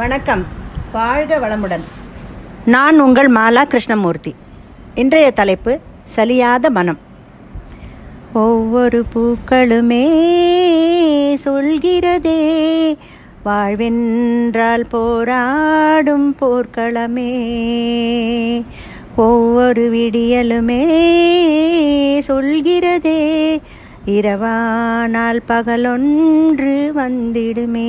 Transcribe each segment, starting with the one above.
வணக்கம். வாழ்க வளமுடன். நான் உங்கள் மாலா கிருஷ்ணமூர்த்தி. இன்றைய தலைப்பு சலியாத மனம். ஒவ்வொரு பூக்களுமே சொல்கிறதே வாழ்வென்றால் போராடும் போர்க்களமே. ஒவ்வொரு விடியலுமே சொல்கிறதே இரவானால் பகலொன்று வந்திடுமே.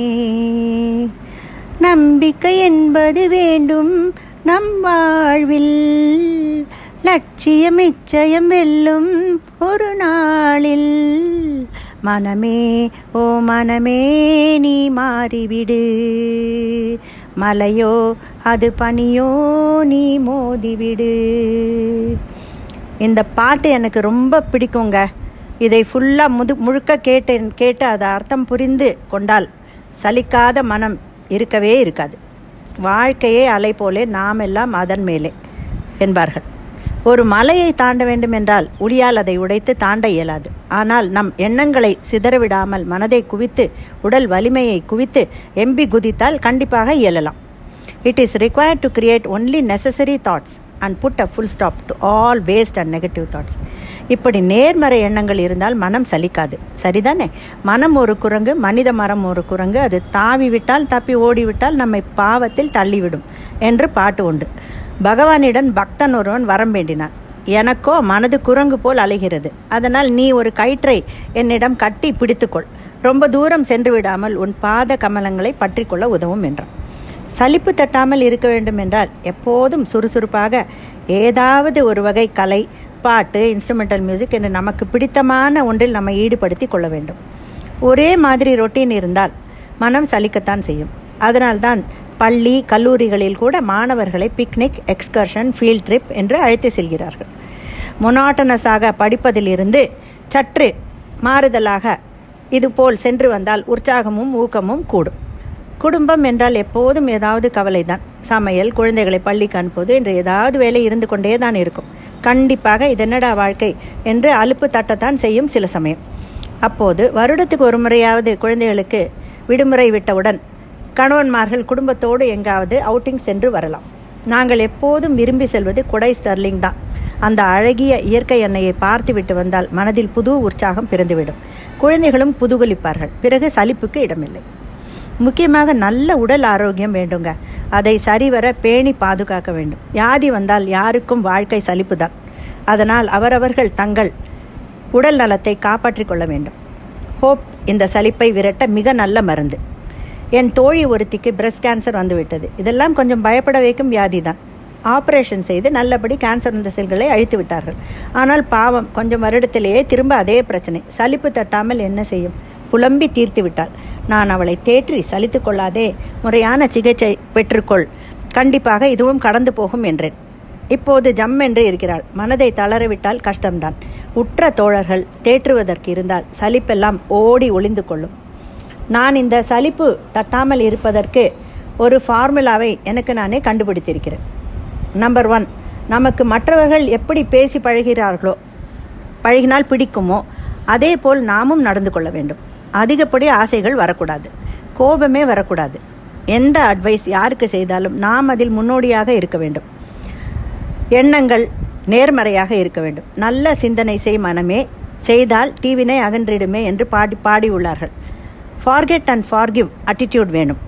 நம்பிக்கை என்பது வேண்டும் நம் வாழ்வில். லட்சியம் நிச்சயம் வெல்லும் ஒரு நாளில். மனமே ஓ மனமே நீ மாறிவிடு. மலையோ அது பனியோ நீ மோதிவிடு. இந்த பாட்டு எனக்கு ரொம்ப பிடிக்குங்க. இதை ஃபுல்லாக முது முழுக்க கேட்டு கேட்டு அதை அர்த்தம் புரிந்து கொண்டால் சலிக்காத மனம். இருக்கவே இருக்காது. வாழ்க்கையே அலை போலே நாம் எல்லாம் அதன் மேலே என்பார்கள். ஒரு மலையை தாண்ட வேண்டுமென்றால் உளியால் அதை உடைத்து தாண்ட இயலாது. ஆனால் நம் எண்ணங்களை சிதறவிடாமல் மனதை குவித்து உடல் வலிமையை குவித்து எம்பி குதித்தால் கண்டிப்பாக இயலலாம். It is required to create only necessary thoughts and put a full stop to all waste and negative thoughts இப்படி நேர்மறை எண்ணங்கள் இருந்தால் மனம் சலிக்காது. சரிதானே? மனம் ஒரு குரங்கு மனித மரம் ஒரு குரங்கு. அது தாவி விட்டால் தப்பி ஓடிவிட்டால் நம்மை பாவத்தில் தள்ளிவிடும் என்று பாட்டு உண்டு. பகவானிடம் பக்தன் ஒருவன் வரம் வேண்டினான். எனக்கோ மனது குரங்கு போல் அலைகிறது அதனால் நீ ஒரு கயிற்றை என்னிடம் கட்டி பிடித்துக்கொள். ரொம்ப தூரம் சென்று விடாமல் உன் பாத கமலங்களை பற்றிக்கொள்ள உதவும் என்றான். சலிப்பு தட்டாமல் இருக்க வேண்டும் என்றால் எப்போதும் சுறுசுறுப்பாக ஏதாவது ஒரு வகை கலை பாட்டு இன்ஸ்ட்ருமெண்டல் மியூசிக் என்று நமக்கு பிடித்தமான ஒன்றில் நம்ம ஈடுபடுத்தி கொள்ள வேண்டும். ஒரே மாதிரி ரொட்டீன் இருந்தால் மனம் சலிக்கத்தான் செய்யும். அதனால்தான் பள்ளி கல்லூரிகளில் கூட மாணவர்களை பிக்னிக் எக்ஸ்கர்ஷன் ஃபீல்ட் ட்ரிப் என்று அழைத்து செல்கிறார்கள். மொனாட்டனஸாக படிப்பதிலிருந்து சற்று மாறுதலாக இதுபோல் சென்று வந்தால் உற்சாகமும் ஊக்கமும் கூடும். குடும்பம் என்றால் எப்போதும் ஏதாவது கவலை தான் சமையல் குழந்தைகளை பள்ளிக்கு அனுப்புவது என்று ஏதாவது வேலை இருந்து கொண்டே தான் இருக்கும். கண்டிப்பாக இதென்னடா வாழ்க்கை என்று அலுப்பு தட்டத்தான் செய்யும் சில சமயம். அப்போது வருடத்துக்கு ஒரு முறையாவது குழந்தைகளுக்கு விடுமுறை விட்டவுடன் கணவன்மார்கள் குடும்பத்தோடு எங்காவது அவுட்டிங் சென்று வரலாம். நாங்கள் எப்போதும் விரும்பி செல்வது குடை ஸ்டர்லிங் தான். அந்த அழகிய இயற்கை எண்ணெயை பார்த்து விட்டு வந்தால் மனதில் புது உற்சாகம் பிறந்துவிடும். குழந்தைகளும் புதுகொலிப்பார்கள் பிறகு சலிப்புக்கு இடமில்லை. முக்கியமாக நல்ல உடல் ஆரோக்கியம் வேண்டுங்க. அதை சரிவர பேணி பாதுகாக்க வேண்டும். வியாதி வந்தால் யாருக்கும் வாழ்க்கை சலிப்பு தான் அதனால் அவரவர்கள் தங்கள் உடல் நலத்தை காப்பாற்றிக் கொள்ள வேண்டும். ஹோப் இந்த சலிப்பை விரட்ட மிக நல்ல மருந்து. என் தோழி ஒருத்திக்கு பிரஸ்ட் கேன்சர் வந்துவிட்டது. இதெல்லாம் கொஞ்சம் பயப்பட வைக்கும் வியாதி தான் ஆப்ரேஷன் செய்து நல்லபடி கேன்சர் வந்த செல்களை அழித்து விட்டார்கள். ஆனால் பாவம் கொஞ்சம் வருடத்திலேயே திரும்ப அதே பிரச்சனை. சலிப்பு தட்டாமல் என்ன செய்யும்? புலம்பி தீர்த்து விட்டாள் நான் அவளை தேற்றி சலித்து கொள்ளாதே. முறையான சிகிச்சை பெற்றுக்கொள். கண்டிப்பாக இதுவும் கடந்து போகும் என்றேன். இப்போது ஜம் என்று இருக்கிறாள். மனதை தளரவிட்டால் கஷ்டம்தான். உற்ற தோழர்கள் தேற்றுவதற்கு இருந்தால் சலிப்பெல்லாம் ஓடி ஒளிந்து கொள்ளும். நான் இந்த சலிப்பு தட்டாமல் இருப்பதற்கு ஒரு ஃபார்முலாவை எனக்கு நானே கண்டுபிடித்திருக்கிறேன். நம்பர் ஒன் நமக்கு மற்றவர்கள் எப்படி பேசி பழகிறார்களோ பழகினால் பிடிக்குமோ அதே போல் நாமும் நடந்து கொள்ள வேண்டும். அதிகப்படி ஆசைகள் வரக்கூடாது. கோபமே வரக்கூடாது. எந்த அட்வைஸ் யாருக்கு செய்தாலும் நாம் அதில் முன்னோடியாக இருக்க வேண்டும். எண்ணங்கள் நேர்மறையாக இருக்க வேண்டும். நல்ல சிந்தனை செய் மனமே. செய்தால் தீவினை அகன்றிடுமே என்று பாடி பாடியுள்ளார்கள். ஃபார்கெட் அண்ட் ஃபார்கிவ் அட்டிடியூட் வேணும்.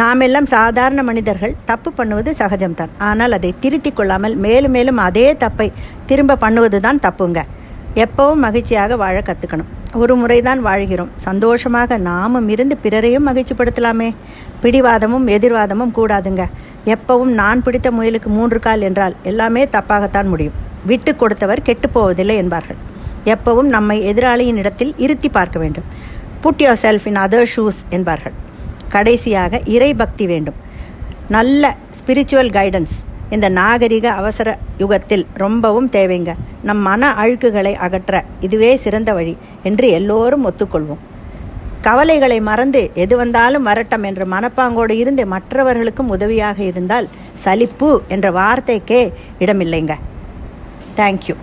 நாம் எல்லாம் சாதாரண மனிதர்கள். தப்பு பண்ணுவது சகஜம்தான். ஆனால் அதை திருத்திக் கொள்ளாமல் மேலும் மேலும் அதே தப்பை திரும்ப பண்ணுவது தான் தப்புங்க. எப்பவும் மகிழ்ச்சியாக வாழ கற்றுக்கணும் ஒரு முறைதான் வாழ்கிறோம். சந்தோஷமாக நாமும் இருந்து பிறரையும் மகிழ்ச்சிப்படுத்தலாமே. பிடிவாதமும் எதிர்வாதமும் கூடாதுங்க. எப்பவும் நான் பிடித்த முயலுக்கு மூன்று கால் என்றால் எல்லாமே தப்பாகத்தான் முடியும். விட்டு கொடுத்தவர் கெட்டு போவதில்லை என்பார்கள். எப்பவும் நம்மை எதிராளியின் இடத்தில் இருத்தி பார்க்க வேண்டும். Put yourself in other shoes என்பார்கள். கடைசியாக இறை பக்தி வேண்டும். நல்ல ஸ்பிரிச்சுவல் கைடன்ஸ் இந்த நாகரிக அவசர யுகத்தில் ரொம்பவும் தேவைங்க. நம் மன அழுக்குகளை அகற்ற இதுவே சிறந்த வழி என்று எல்லோரும் ஒத்துக்கொள்வோம். கவலைகளை மறந்து எது வந்தாலும் வரட்டும் என்ற மனப்பாங்கோடு இருந்து மற்றவர்களுக்கும் உதவியாக இருந்தால் சலிப்பு என்ற வார்த்தைக்கே இடமில்லைங்க. தேங்க்யூ